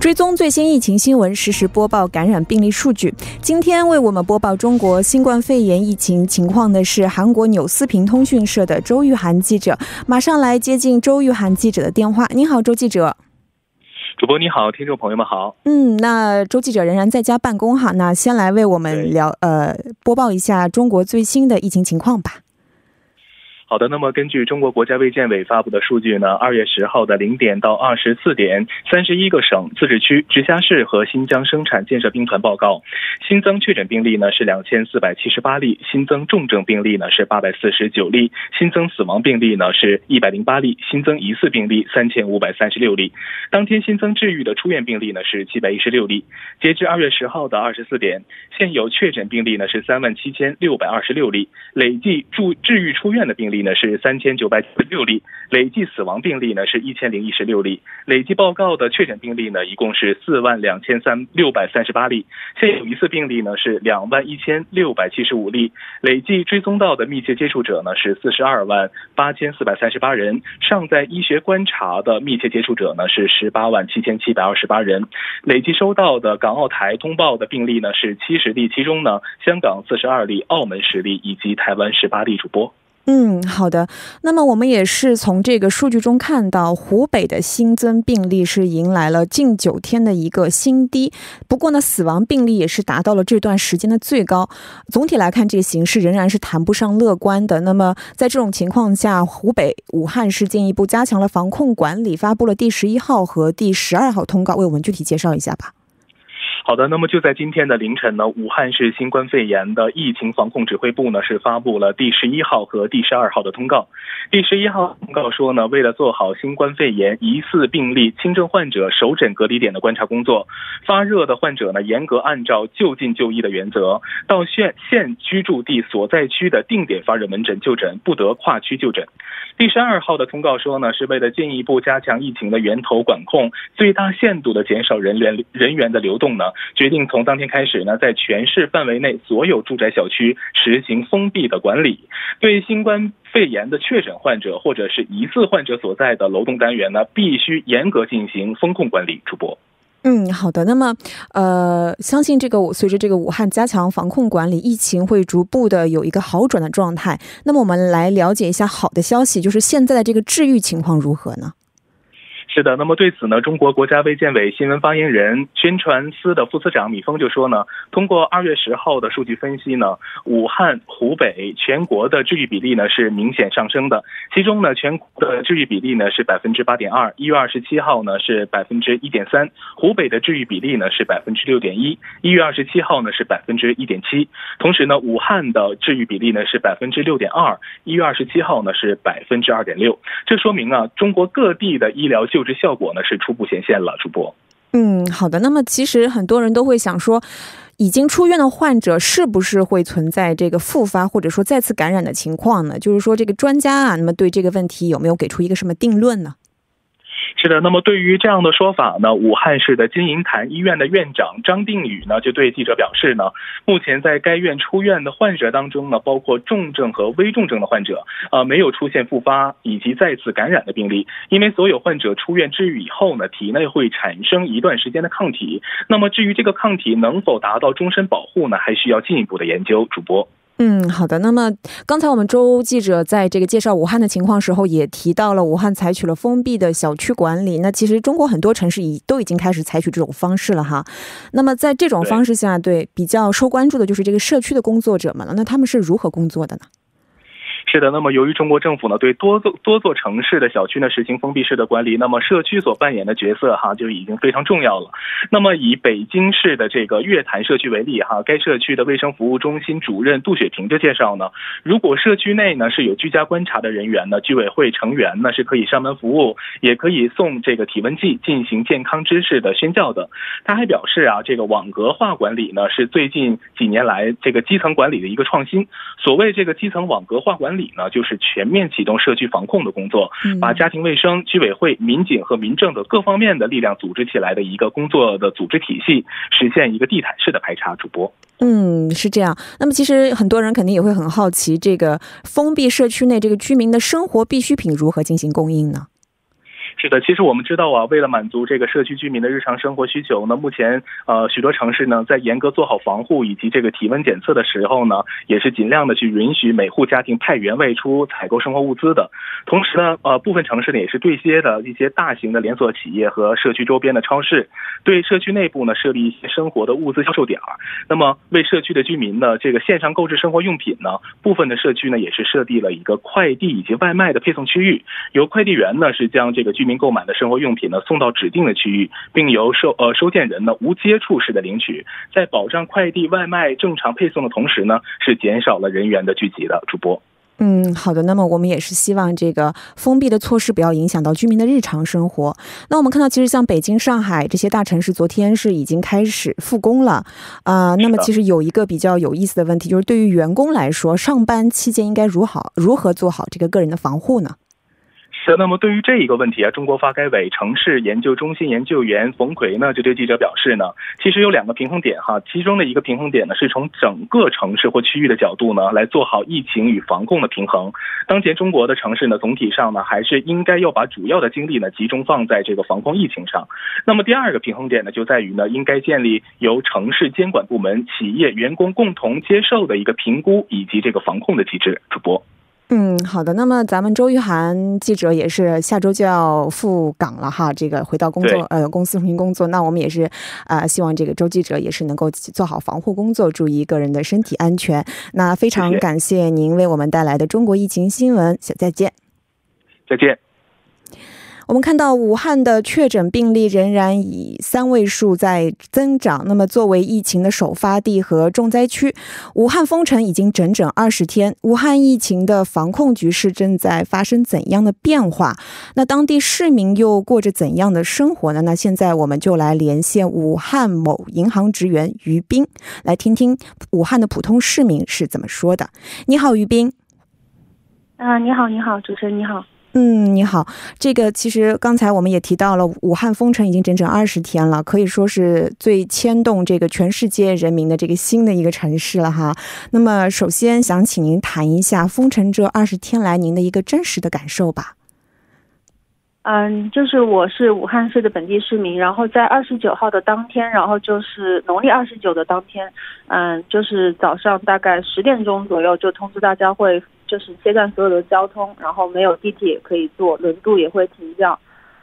追踪最新疫情新闻，实时播报感染病例数据。今天为我们播报中国新冠肺炎疫情情况的是韩国纽斯平通讯社的周玉涵记者。马上来接近周玉涵记者的电话。你好，周记者。主播你好，听众朋友们好。嗯，那周记者仍然在家办公哈。那先来为我们聊呃播报一下中国最新的疫情情况吧。好的，那么根据中国国家卫健委发布的数据呢，二月十号的零点到二十四点，三十一个省、自治区、直辖市和新疆生产建设兵团报告新增确诊病例呢是两千四百七十八例，新增重症病例呢是八百四十九例，新增死亡病例呢是一百零八例，新增疑似病例三千五百三十六例。当天新增治愈的出院病例呢是七百一十六例。截至二月十号的二十四点，现有确诊病例呢是三万七千六百二十六例，累计住治愈出院的病例。呢是三千九百九十六例，累计死亡病例呢是一千零一十六例，累计报告的确诊病例呢一共是四万两千三六百三十八例，现有疑似病例呢是两万一千六百七十五例，累计追踪到的密切接触者呢是四十二万八千四百三十八人，尚在医学观察的密切接触者呢是十八万七千七百二十八人，累计收到的港澳台通报的病例呢是七十例，其中呢香港四十二例，澳门十例，以及台湾十八例。主播。嗯，好的。那么我们也是从这个数据中看到，湖北的新增病例是迎来了近九天的一个新低。不过呢，死亡病例也是达到了这段时间的最高。总体来看，这个形势仍然是谈不上乐观的。那么在这种情况下，湖北武汉市进一步加强了防控管理，发布了第十一号和第十二号通告，为我们具体介绍一下吧。好的，那么就在今天的凌晨呢，武汉市新冠肺炎的疫情防控指挥部呢是发布了第十一号和第十二号的通告。第十一号通告说呢，为了做好新冠肺炎疑似病例轻症患者首诊隔离点的观察工作，发热的患者呢严格按照就近就医的原则，到县县居住地所在区的定点发热门诊就诊，不得跨区就诊。第十二号的通告说呢，是为了进一步加强疫情的源头管控，最大限度的减少人员人员的流动呢。决定从当天开始呢，在全市范围内所有住宅小区实行封闭的管理，对新冠肺炎的确诊患者或者是疑似患者所在的楼栋单元呢，必须严格进行风控管理。主播，嗯，好的。那么，呃，相信这个随着这个武汉加强防控管理，疫情会逐步的有一个好转的状态。那么，我们来了解一下好的消息，就是现在的这个治愈情况如何呢？是的，那么对此呢，中国国家卫健委新闻发言人、宣传司的副司长米峰就说呢，通过二月十号的数据分析呢，武汉、湖北全国的治愈比例呢是明显上升的，其中呢，全国的治愈比例呢是百分之八点二，一月二十七号呢是百分之一点三，湖北的治愈比例呢是百分之六点一，一月二十七号呢是百分之一点七，同时呢，武汉的治愈比例呢是百分之六点二，一月二十七号呢是百分之二点六，这说明啊，中国各地的医疗救救治效果呢是初步显现了，主播。嗯，好的。那么其实很多人都会想说，已经出院的患者是不是会存在这个复发或者说再次感染的情况呢？就是说这个专家啊，那么对这个问题有没有给出一个什么定论呢？是的，那么对于这样的说法呢，武汉市的金银潭医院的院长张定宇呢就对记者表示呢，目前在该院出院的患者当中呢，包括重症和危重症的患者，呃，没有出现复发以及再次感染的病例，因为所有患者出院治愈以后呢，体内会产生一段时间的抗体，那么至于这个抗体能否达到终身保护呢，还需要进一步的研究。主播。嗯，好的。那么刚才我们周记者在这个介绍武汉的情况时候，也提到了武汉采取了封闭的小区管理。那其实中国很多城市已都已经开始采取这种方式了哈。那么在这种方式下，对比较受关注的就是这个社区的工作者们了。那他们是如何工作的呢？是的，那么由于中国政府呢对多座多座城市的小区呢实行封闭式的管理，那么社区所扮演的角色哈就已经非常重要了。那么以北京市的这个月坛社区为例哈，该社区的卫生服务中心主任杜雪婷就介绍呢，如果社区内呢是有居家观察的人员呢，居委会成员呢是可以上门服务，也可以送这个体温计进行健康知识的宣教的。他还表示啊，这个网格化管理呢是最近几年来这个基层管理的一个创新。所谓这个基层网格化管理。里呢，就是全面启动社区防控的工作，把家庭卫生、居委会、民警和民政的各方面的力量组织起来的一个工作的组织体系，实现一个地毯式的排查。主播，嗯，是这样。那么，其实很多人肯定也会很好奇，这个封闭社区内这个居民的生活必需品如何进行供应呢？是的，其实我们知道啊，为了满足这个社区居民的日常生活需求呢，目前呃许多城市呢在严格做好防护以及这个体温检测的时候呢，也是尽量的去允许每户家庭派员外出采购生活物资的。同时呢，呃部分城市呢也是对接的一些大型的连锁企业和社区周边的超市，对社区内部呢设立一些生活的物资销售点儿。那么为社区的居民呢这个线上购置生活用品呢，部分的社区呢也是设立了一个快递以及外卖的配送区域，由快递员呢是将这个居。购买的生活用品呢，送到指定的区域，并由收呃收件人呢无接触式的领取，在保障快递外卖正常配送的同时呢，是减少了人员的聚集的。主播，嗯，好的。那么我们也是希望这个封闭的措施不要影响到居民的日常生活。那我们看到，其实像北京、上海这些大城市，昨天是已经开始复工了啊。那么其实有一个比较有意思的问题，就是对于员工来说，上班期间应该如好如何做好这个个人的防护呢？那么对于这一个问题啊，中国发改委城市研究中心研究员冯奎呢就对记者表示呢，其实有两个平衡点哈，其中的一个平衡点呢是从整个城市或区域的角度呢来做好疫情与防控的平衡。当前中国的城市呢总体上呢还是应该要把主要的精力呢集中放在这个防控疫情上。那么第二个平衡点呢就在于呢应该建立由城市监管部门、企业、员工共同接受的一个评估以及这个防控的机制。主播。嗯，好的。那么咱们周玉涵记者也是下周就要赴港了哈，这个回到工作呃公司重新工作。那我们也是啊，希望这个周记者也是能够做好防护工作，注意个人的身体安全。那非常感谢您为我们带来的中国疫情新闻，再见。再见。我们看到武汉的确诊病例仍然以三位数在增长。那么，作为疫情的首发地和重灾区，武汉封城已经整整二十天。武汉疫情的防控局势正在发生怎样的变化？那当地市民又过着怎样的生活呢？那现在我们就来连线武汉某银行职员于斌，来听听武汉的普通市民是怎么说的。你好，于斌。啊，你好，你好，主持人你好。嗯，你好。这个其实刚才我们也提到了，武汉封城已经整整二十天了，可以说是最牵动这个全世界人民的这个新的一个城市了哈。那么，首先想请您谈一下封城这二十天来您的一个真实的感受吧。嗯，就是我是武汉市的本地市民，然后在二十九号的当天，然后就是农历二十九的当天，嗯，就是早上大概十点钟左右就通知大家会。就是切断所有的交通，然后没有地铁可以坐，轮渡也会停掉，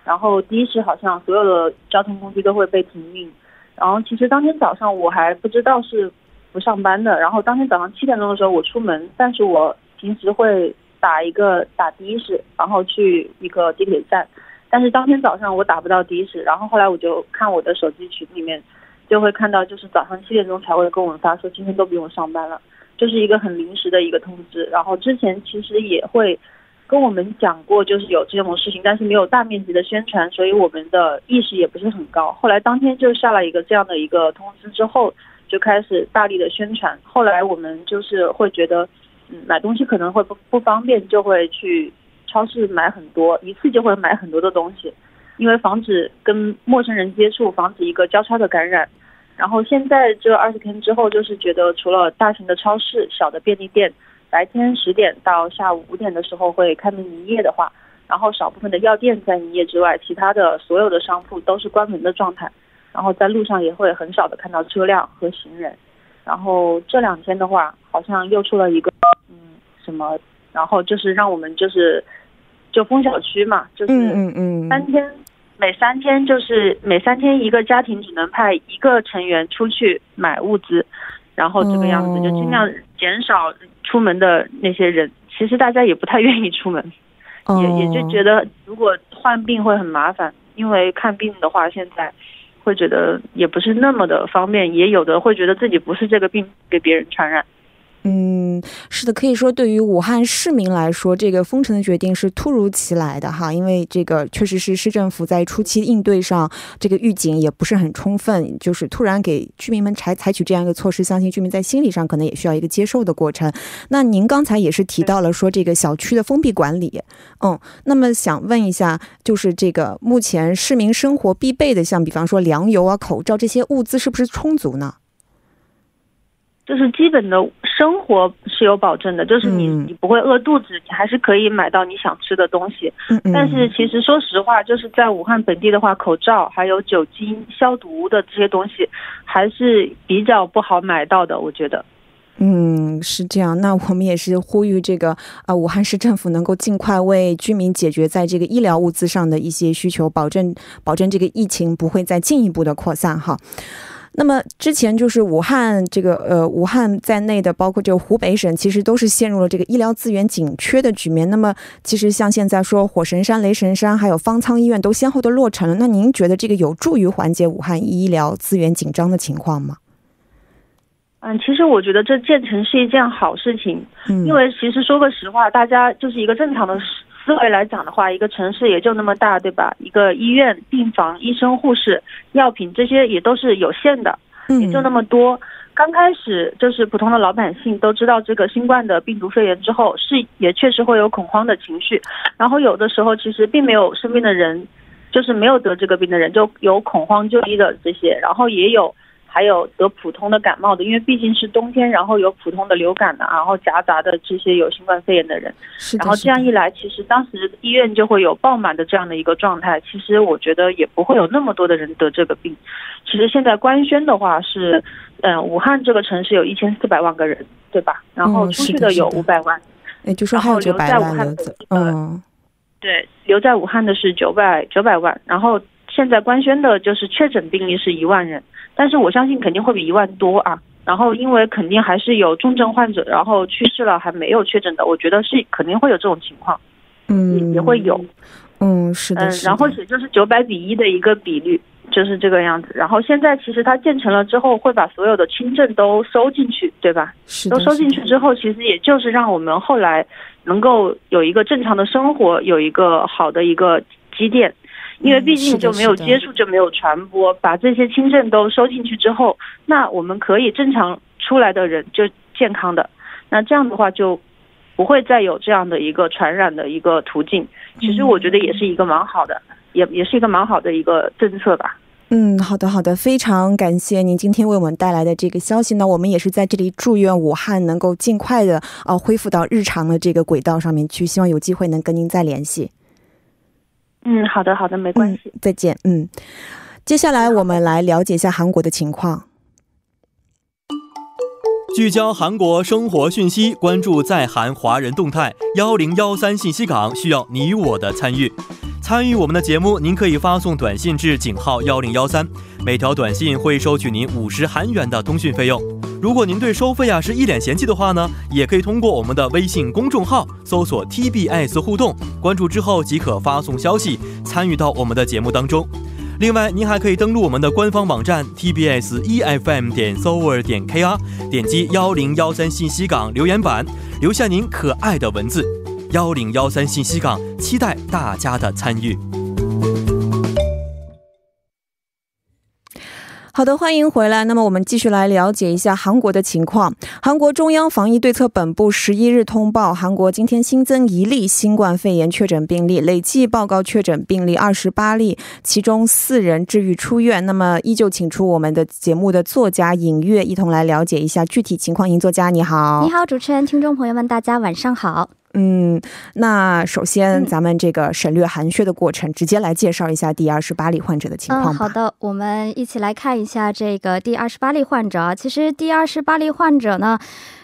然后的士好像所有的交通工具都会被停运。然后其实当天早上我还不知道是不上班的，然后当天早上七点钟的时候我出门，但是我平时会打一个打的士，然后去一个地铁站，但是当天早上我打不到的士，然后后来我就看我的手机群里面，就会看到就是早上七点钟才会跟我们发说今天都不用上班了。就是一个很临时的一个通知，然后之前其实也会跟我们讲过，就是有这种事情，但是没有大面积的宣传，所以我们的意识也不是很高。后来当天就下了一个这样的一个通知之后，就开始大力的宣传。后来我们就是会觉得，嗯，买东西可能会不不方便，就会去超市买很多，一次就会买很多的东西，因为防止跟陌生人接触，防止一个交叉的感染。然后现在这二十天之后，就是觉得除了大型的超市、小的便利店，白天十点到下午五点的时候会开门营业的话，然后少部分的药店在营业之外，其他的所有的商铺都是关门的状态。然后在路上也会很少的看到车辆和行人。然后这两天的话，好像又出了一个嗯什么，然后就是让我们就是就封小区嘛，就是嗯嗯三天。每三天就是每三天一个家庭只能派一个成员出去买物资，然后这个样子就尽量减少出门的那些人。其实大家也不太愿意出门，也也就觉得如果患病会很麻烦，因为看病的话现在会觉得也不是那么的方便，也有的会觉得自己不是这个病给别人传染。嗯，是的，可以说对于武汉市民来说，这个封城的决定是突如其来的哈，因为这个确实是市政府在初期应对上这个预警也不是很充分，就是突然给居民们采采取这样一个措施，相信居民在心理上可能也需要一个接受的过程。那您刚才也是提到了说这个小区的封闭管理，嗯，那么想问一下，就是这个目前市民生活必备的，像比方说粮油啊、口罩这些物资是不是充足呢？就是基本的生活是有保证的，就是你嗯你不会饿肚子，你还是可以买到你想吃的东西。嗯嗯，但是其实说实话，就是在武汉本地的话，口罩还有酒精消毒的这些东西，还是比较不好买到的，我觉得。嗯，是这样。那我们也是呼吁这个啊、武汉市政府能够尽快为居民解决在这个医疗物资上的一些需求，保证保证这个疫情不会再进一步的扩散哈。那么之前就是武汉这个呃武汉在内的，包括这个湖北省，其实都是陷入了这个医疗资源紧缺的局面。那么其实像现在说火神山、雷神山还有方舱医院都先后的落成了，那您觉得这个有助于缓解武汉医疗资源紧张的情况吗？嗯，其实我觉得这建成是一件好事情，嗯，因为其实说个实话，大家就是一个正常的思维来讲的话，一个城市也就那么大，对吧？一个医院、病房、医生、护士、药品这些也都是有限的，也就那么多。刚开始就是普通的老百姓都知道这个新冠的病毒肺炎之后，是也确实会有恐慌的情绪，然后有的时候其实并没有生病的人，就是没有得这个病的人就有恐慌就医的这些，然后也有。还有得普通的感冒的，因为毕竟是冬天，然后有普通的流感的，然后夹杂的这些有新冠肺炎的人，是的然后这样一来，其实当时医院就会有爆满的这样的一个状态。其实我觉得也不会有那么多的人得这个病。其实现在官宣的话是，嗯、武汉这个城市有一千四百万个人，对吧？然后嗯出去的有五百万，也就说还有留在武汉，的嗯。对，留在武汉的是九百九百万，然后现在官宣的就是确诊病例是一万人，但是我相信肯定会比一万多啊。然后因为肯定还是有重症患者，然后去世了还没有确诊的，我觉得是肯定会有这种情况，嗯，也会有。嗯，是的，嗯，是的然后也就是九百比一的一个比率，就是这个样子。然后现在其实它建成了之后，会把所有的轻症都收进去，对吧？是都收进去之后，其实也就是让我们后来能够有一个正常的生活，有一个好的一个积淀。因为毕竟就没有接触，就没有传播。把这些轻症都收进去之后，那我们可以正常出来的人就健康的，那这样的话就不会再有这样的一个传染的一个途径。其实我觉得也是一个蛮好的，也也是一个蛮好的一个政策吧。嗯，好的，好的，非常感谢您今天为我们带来的这个消息呢。我们也是在这里祝愿武汉能够尽快的啊、恢复到日常的这个轨道上面去，希望有机会能跟您再联系。嗯，好的，好的，没关系。嗯，再见。嗯，接下来我们来了解一下韩国的情况。聚焦韩国生活讯息，关注在韩华人动态。幺零幺三信息港需要你我的参与。参与我们的节目，您可以发送短信至井号幺零幺三，每条短信会收取您五十韩元的通讯费用。如果您对收费啊是一脸嫌弃的话呢，也可以通过我们的微信公众号搜索 TBS 互动，关注之后即可发送消息，参与到我们的节目当中。另外，您还可以登录我们的官方网站 tbs efm 点 soer 点 kr，点击幺零幺三信息港留言板，留下您可爱的文字。幺零幺三信息港，期待大家的参与。好的，欢迎回来。那么我们继续来了解一下韩国的情况。韩国中央防疫对策本部十一日通报，韩国今天新增一例新冠肺炎确诊病例，累计报告确诊病例二十八例，其中四人治愈出院。那么依旧请出我们的节目的作家尹月，一同来了解一下具体情况。尹作家你好，你好，主持人，听众朋友们，大家晚上好。嗯，那首先嗯咱们这个省略寒暄的过程，直接来介绍一下第二十八例患者的情况吧。嗯，好的，我们一起来看一下这个第二十八例患者啊。其实第二十八例患者呢，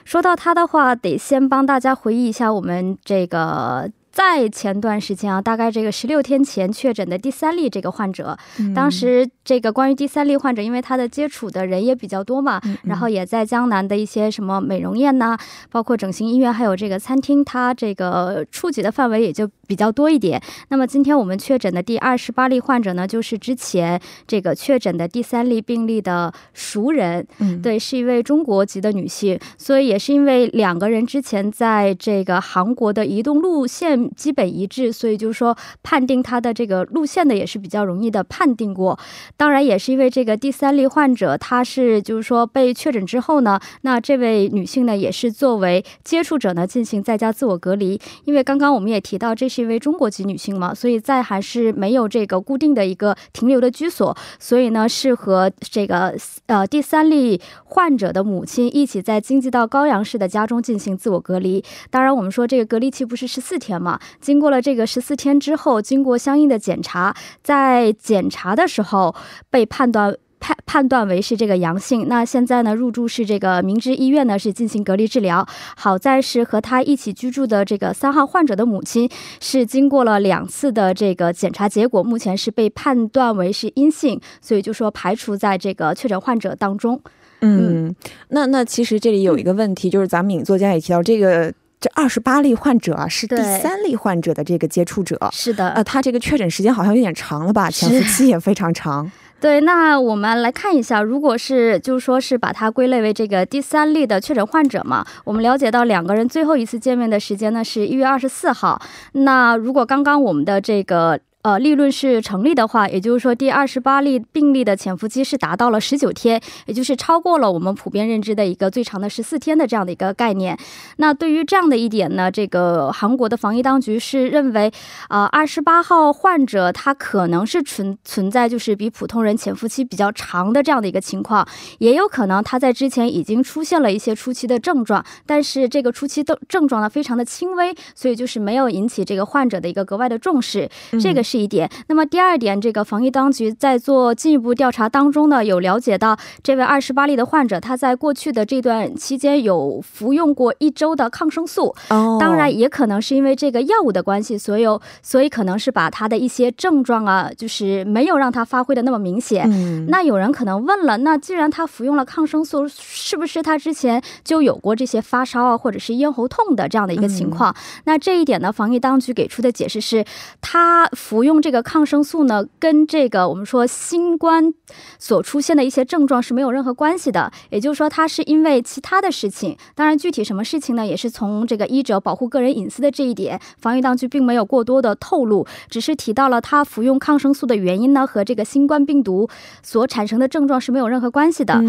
说到他的话，得先帮大家回忆一下我们这个。在前段时间啊，大概这个十六天前确诊的第三例这个患者，嗯。当时这个关于第三例患者，因为他的接触的人也比较多嘛，嗯然后也在江南的一些什么美容院呐、包括整形医院，还有这个餐厅，它这个触及的范围也就比较多一点。那么今天我们确诊的第二十八例患者呢，就是之前这个确诊的第三例病例的熟人，嗯，对，是一位中国籍的女性，所以也是因为两个人之前在这个韩国的移动路线基本一致，所以就是说判定他的这个路线的也是比较容易的判定过。当然也是因为这个第三例患者，他是就是说被确诊之后呢，那这位女性呢也是作为接触者呢进行在家自我隔离。因为刚刚我们也提到，这是一位中国籍女性嘛，所以在还是没有这个固定的一个停留的居所，所以呢是和这个呃第三例患者的母亲一起在京畿道高阳市的家中进行自我隔离。当然，我们说这个隔离期不是十四天嘛？经过了这个十四天之后，经过相应的检查，在检查的时候被判断判判断为是这个阳性。那现在呢，入住是这个明知医院呢，是进行隔离治疗。好在是和他一起居住的这个三号患者的母亲是经过了两次的这个检查结果，目前是被判断为是阴性，所以就说排除在这个确诊患者当中。嗯，那那其实这里有一个问题，就是咱们尹作家也提到这个。这二十八例患者啊，是第三例患者的这个接触者。是的，呃，他这个确诊时间好像有点长了吧？潜伏期也非常长。对，那我们来看一下，如果是就是说是把它归类为这个第三例的确诊患者嘛，我们了解到两个人最后一次见面的时间呢是一月二十四号。那如果刚刚我们的这个。呃，利润是成立的话，也就是说，第二十八例病例的潜伏期是达到了十九天，也就是超过了我们普遍认知的一个最长的十四天的这样的一个概念。那对于这样的一点呢，这个韩国的防疫当局是认为，呃，二十八号患者他可能是存存在就是比普通人潜伏期比较长的这样的一个情况，也有可能他在之前已经出现了一些初期的症状，但是这个初期的症状呢非常的轻微，所以就是没有引起这个患者的一个格外的重视。这个是。是一点。那么第二点，这个防疫当局在做进一步调查当中呢，有了解到这位二十八例的患者，他在过去的这段期间有服用过一周的抗生素。哦，当然也可能是因为这个药物的关系，所以所以可能是把他的一些症状啊，就是没有让他发挥的那么明显。嗯，那有人可能问了，那既然他服用了抗生素，是不是他之前就有过这些发烧啊，或者是咽喉痛的这样的一个情况？那这一点呢，防疫当局给出的解释是，他服。用这个抗生素呢，跟这个我们说新冠所出现的一些症状是没有任何关系的。也就是说，它是因为其他的事情。当然，具体什么事情呢，也是从这个医者保护个人隐私的这一点，防疫当局并没有过多的透露，只是提到了他服用抗生素的原因呢，和这个新冠病毒所产生的症状是没有任何关系的。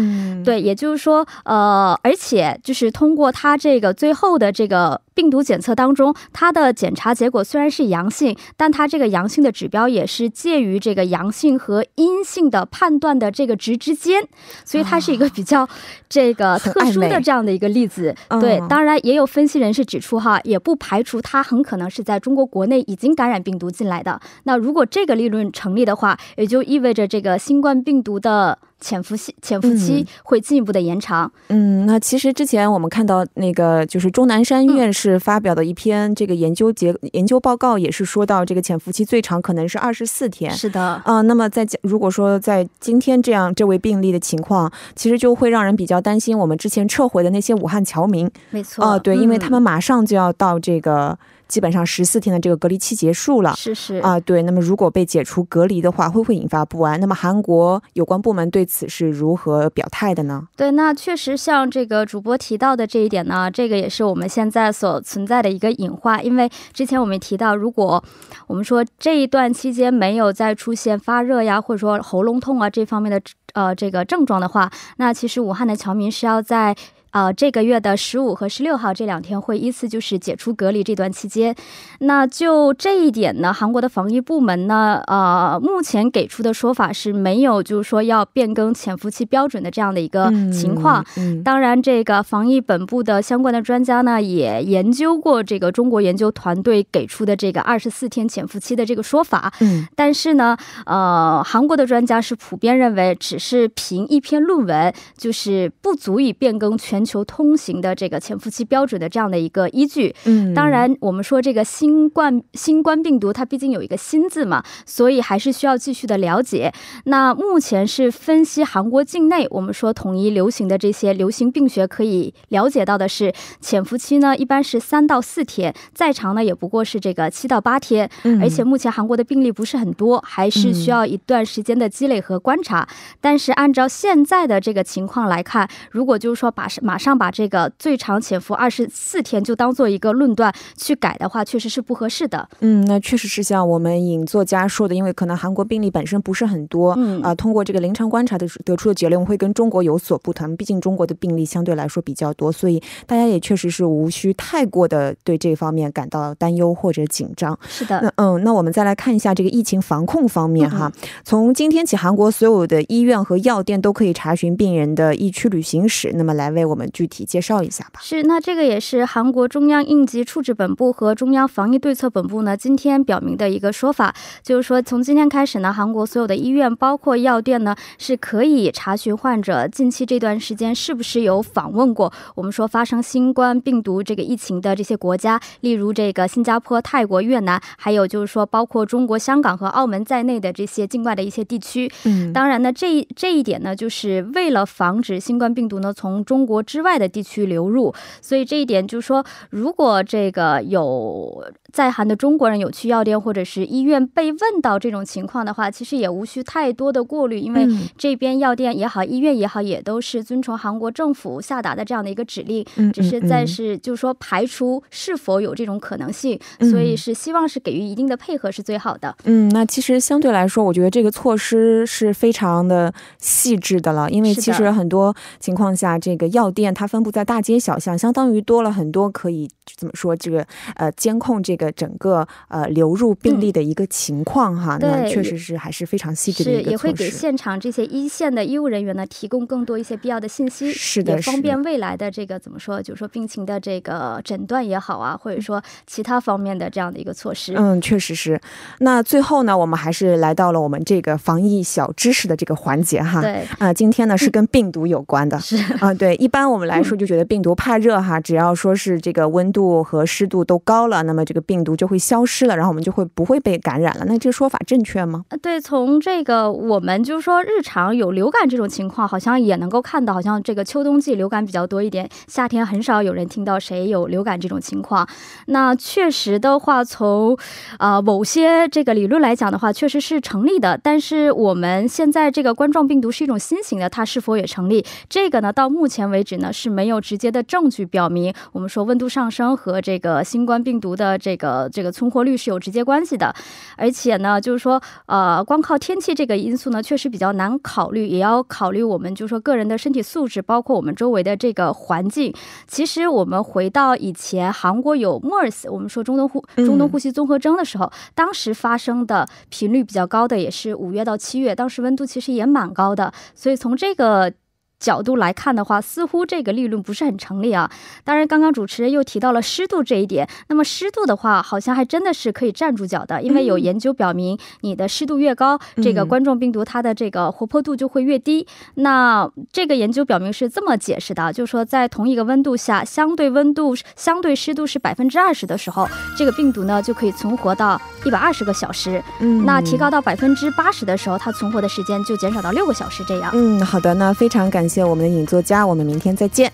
对，也就是说，呃，而且就是通过他这个最后的这个。病毒检测当中，它的检查结果虽然是阳性，但它这个阳性的指标也是介于这个阳性和阴性的判断的这个值之间，所以它是一个比较这个特殊的这样的一个例子。对，当然也有分析人士指出，哈，也不排除它很可能是在中国国内已经感染病毒进来的。那如果这个理论成立的话，也就意味着这个新冠病毒的。潜伏期潜伏期会进一步的延长。嗯，那其实之前我们看到那个就是钟南山院士发表的一篇这个研究结研究报告，也是说到这个潜伏期最长可能是二十四天。是的，啊，那么在如果说在今天这样这位病例的情况，其实就会让人比较担心我们之前撤回的那些武汉侨民。没错，啊，对，因为他们马上就要到这个。基本上十四天的这个隔离期结束了，是是啊，对。那么如果被解除隔离的话，会不会引发不安？那么韩国有关部门对此是如何表态的呢？对，那确实像这个主播提到的这一点呢，这个也是我们现在所存在的一个隐患。因为之前我们提到，如果我们说这一段期间没有再出现发热呀，或者说喉咙痛啊这方面的呃这个症状的话，那其实武汉的侨民是要在。啊，这个月的十五和十六号这两天会依次就是解除隔离这段期间，那就这一点呢，韩国的防疫部门呢，呃，目前给出的说法是没有就是说要变更潜伏期标准的这样的一个情况。当然，这个防疫本部的相关的专家呢，也研究过这个中国研究团队给出的这个二十四天潜伏期的这个说法。嗯，但是呢，呃，韩国的专家是普遍认为，只是凭一篇论文就是不足以变更全。求通行的这个潜伏期标准的这样的一个依据，嗯，当然我们说这个新冠新冠病毒它毕竟有一个“新”字嘛，所以还是需要继续的了解。那目前是分析韩国境内我们说统一流行的这些流行病学可以了解到的是，潜伏期呢一般是三到四天，再长呢也不过是这个七到八天，而且目前韩国的病例不是很多，还是需要一段时间的积累和观察。但是按照现在的这个情况来看，如果就是说把马马上把这个最长潜伏二十四天就当做一个论断去改的话，确实是不合适的。嗯，那确实是像我们尹作家说的，因为可能韩国病例本身不是很多，嗯啊，通过这个临床观察的得出的结论会跟中国有所不同。毕竟中国的病例相对来说比较多，所以大家也确实是无需太过的对这方面感到担忧或者紧张。是的，那嗯，那我们再来看一下这个疫情防控方面哈。从今天起，韩国所有的医院和药店都可以查询病人的疫区旅行史。那么来为我们具体介绍一下吧。是，那这个也是韩国中央应急处置本部和中央防疫对策本部呢今天表明的一个说法，就是说从今天开始呢，韩国所有的医院包括药店呢是可以查询患者近期这段时间是不是有访问过我们说发生新冠病毒这个疫情的这些国家，例如这个新加坡、泰国、越南，还有就是说包括中国香港和澳门在内的这些境外的一些地区。嗯，当然呢，这这一点呢，就是为了防止新冠病毒呢从中国之外的地区流入，所以这一点就是说，如果这个有在韩的中国人有去药店或者是医院被问到这种情况的话，其实也无需太多的过滤，因为这边药店也好，医院也好，也都是遵从韩国政府下达的这样的一个指令，只是在是就是说排除是否有这种可能性，所以是希望是给予一定的配合是最好的。嗯，那其实相对来说，我觉得这个措施是非常的细致的了，因为其实很多情况下，这个药店它分布在大街小巷，相当于多了很多可以怎么说这个呃监控这个整个呃流入病例的一个情况哈。那确实是还是非常细致的也会给现场这些一线的医务人员呢提供更多一些必要的信息，是的，也方便未来的这个怎么说，就是说病情的这个诊断也好啊，或者说其他方面的这样的一个措施。嗯，确实是。那最后呢，我们还是来到了我们这个防疫小知识的这个环节哈。对啊，今天呢是跟病毒有关的。是啊，对，一般我们来说就觉得病毒怕热哈，只要说是这个温度和湿度都高了，那么这个病毒就会消失了，然后我们就会不会被感染了。那这个说法正确吗？对，从这个我们就是说日常有流感这种情况，好像也能够看到，好像这个秋冬季流感比较多一点，夏天很少有人听到谁有流感这种情况。那确实的话，从啊某些这个理论来讲的话，确实是成立的。但是我们现在这个冠状病毒是一种新型的，它是否也成立？这个呢，到目前为止呢是没有直接的证据表明，我们说温度上升和这个新冠病毒的这这个这个存活率是有直接关系的。而且呢，就是说呃，光靠天气这个因素呢，确实比较难考虑，也要考虑我们就是说个人的身体素质，包括我们周围的这个环境。其实我们回到以前韩国有 MERS，我们说中东呼中东呼吸综合征的时候，当时发生的频率比较高的也是五月到七月，当时温度其实也蛮高的，所以从这个。角度来看的话，似乎这个理论不是很成立啊。当然，刚刚主持人又提到了湿度这一点。那么湿度的话，好像还真的是可以站住脚的，因为有研究表明，你的湿度越高，这个冠状病毒它的这个活泼度就会越低。那这个研究表明是这么解释的，就是说在同一个温度下，相对温度、相对湿度是百分之二十的时候，这个病毒呢就可以存活到一百二十个小时。嗯，那提高到百分之八十的时候，它存活的时间就减少到六个小时。这样。嗯，好的，那非常感谢。谢我们的影作家，我们明天再见。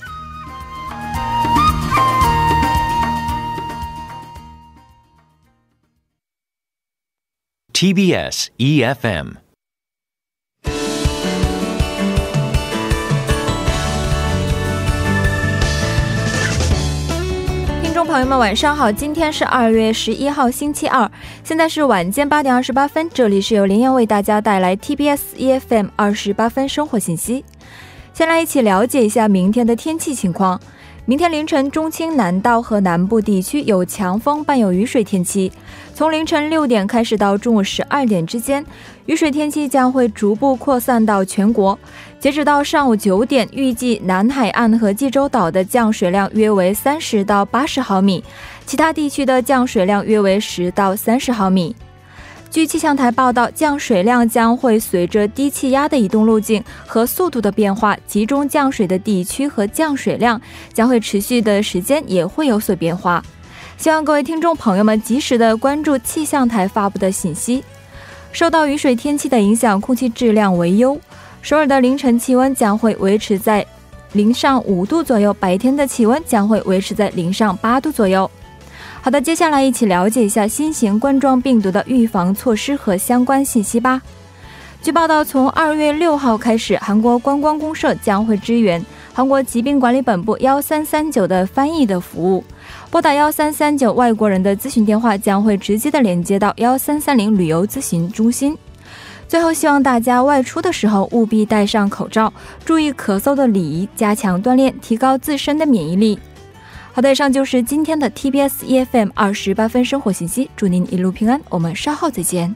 TBS EFM，听众朋友们，晚上好，今天是二月十一号，星期二，现在是晚间八点二十八分，这里是由林燕为大家带来 TBS EFM 二十八分生活信息。先来一起了解一下明天的天气情况。明天凌晨，中青南道和南部地区有强风伴有雨水天气。从凌晨六点开始到中午十二点之间，雨水天气将会逐步扩散到全国。截止到上午九点，预计南海岸和济州岛的降水量约为三十到八十毫米，其他地区的降水量约为十到三十毫米。据气象台报道，降水量将会随着低气压的移动路径和速度的变化，集中降水的地区和降水量将会持续的时间也会有所变化。希望各位听众朋友们及时的关注气象台发布的信息。受到雨水天气的影响，空气质量为优。首尔的凌晨气温将会维持在零上五度左右，白天的气温将会维持在零上八度左右。好的，接下来一起了解一下新型冠状病毒的预防措施和相关信息吧。据报道，从二月六号开始，韩国观光公社将会支援韩国疾病管理本部幺三三九的翻译的服务。拨打幺三三九外国人的咨询电话，将会直接的连接到幺三三零旅游咨询中心。最后，希望大家外出的时候务必戴上口罩，注意咳嗽的礼仪，加强锻炼，提高自身的免疫力。好的，以上就是今天的 TBS EFM 二十八分生活信息，祝您一路平安，我们稍后再见。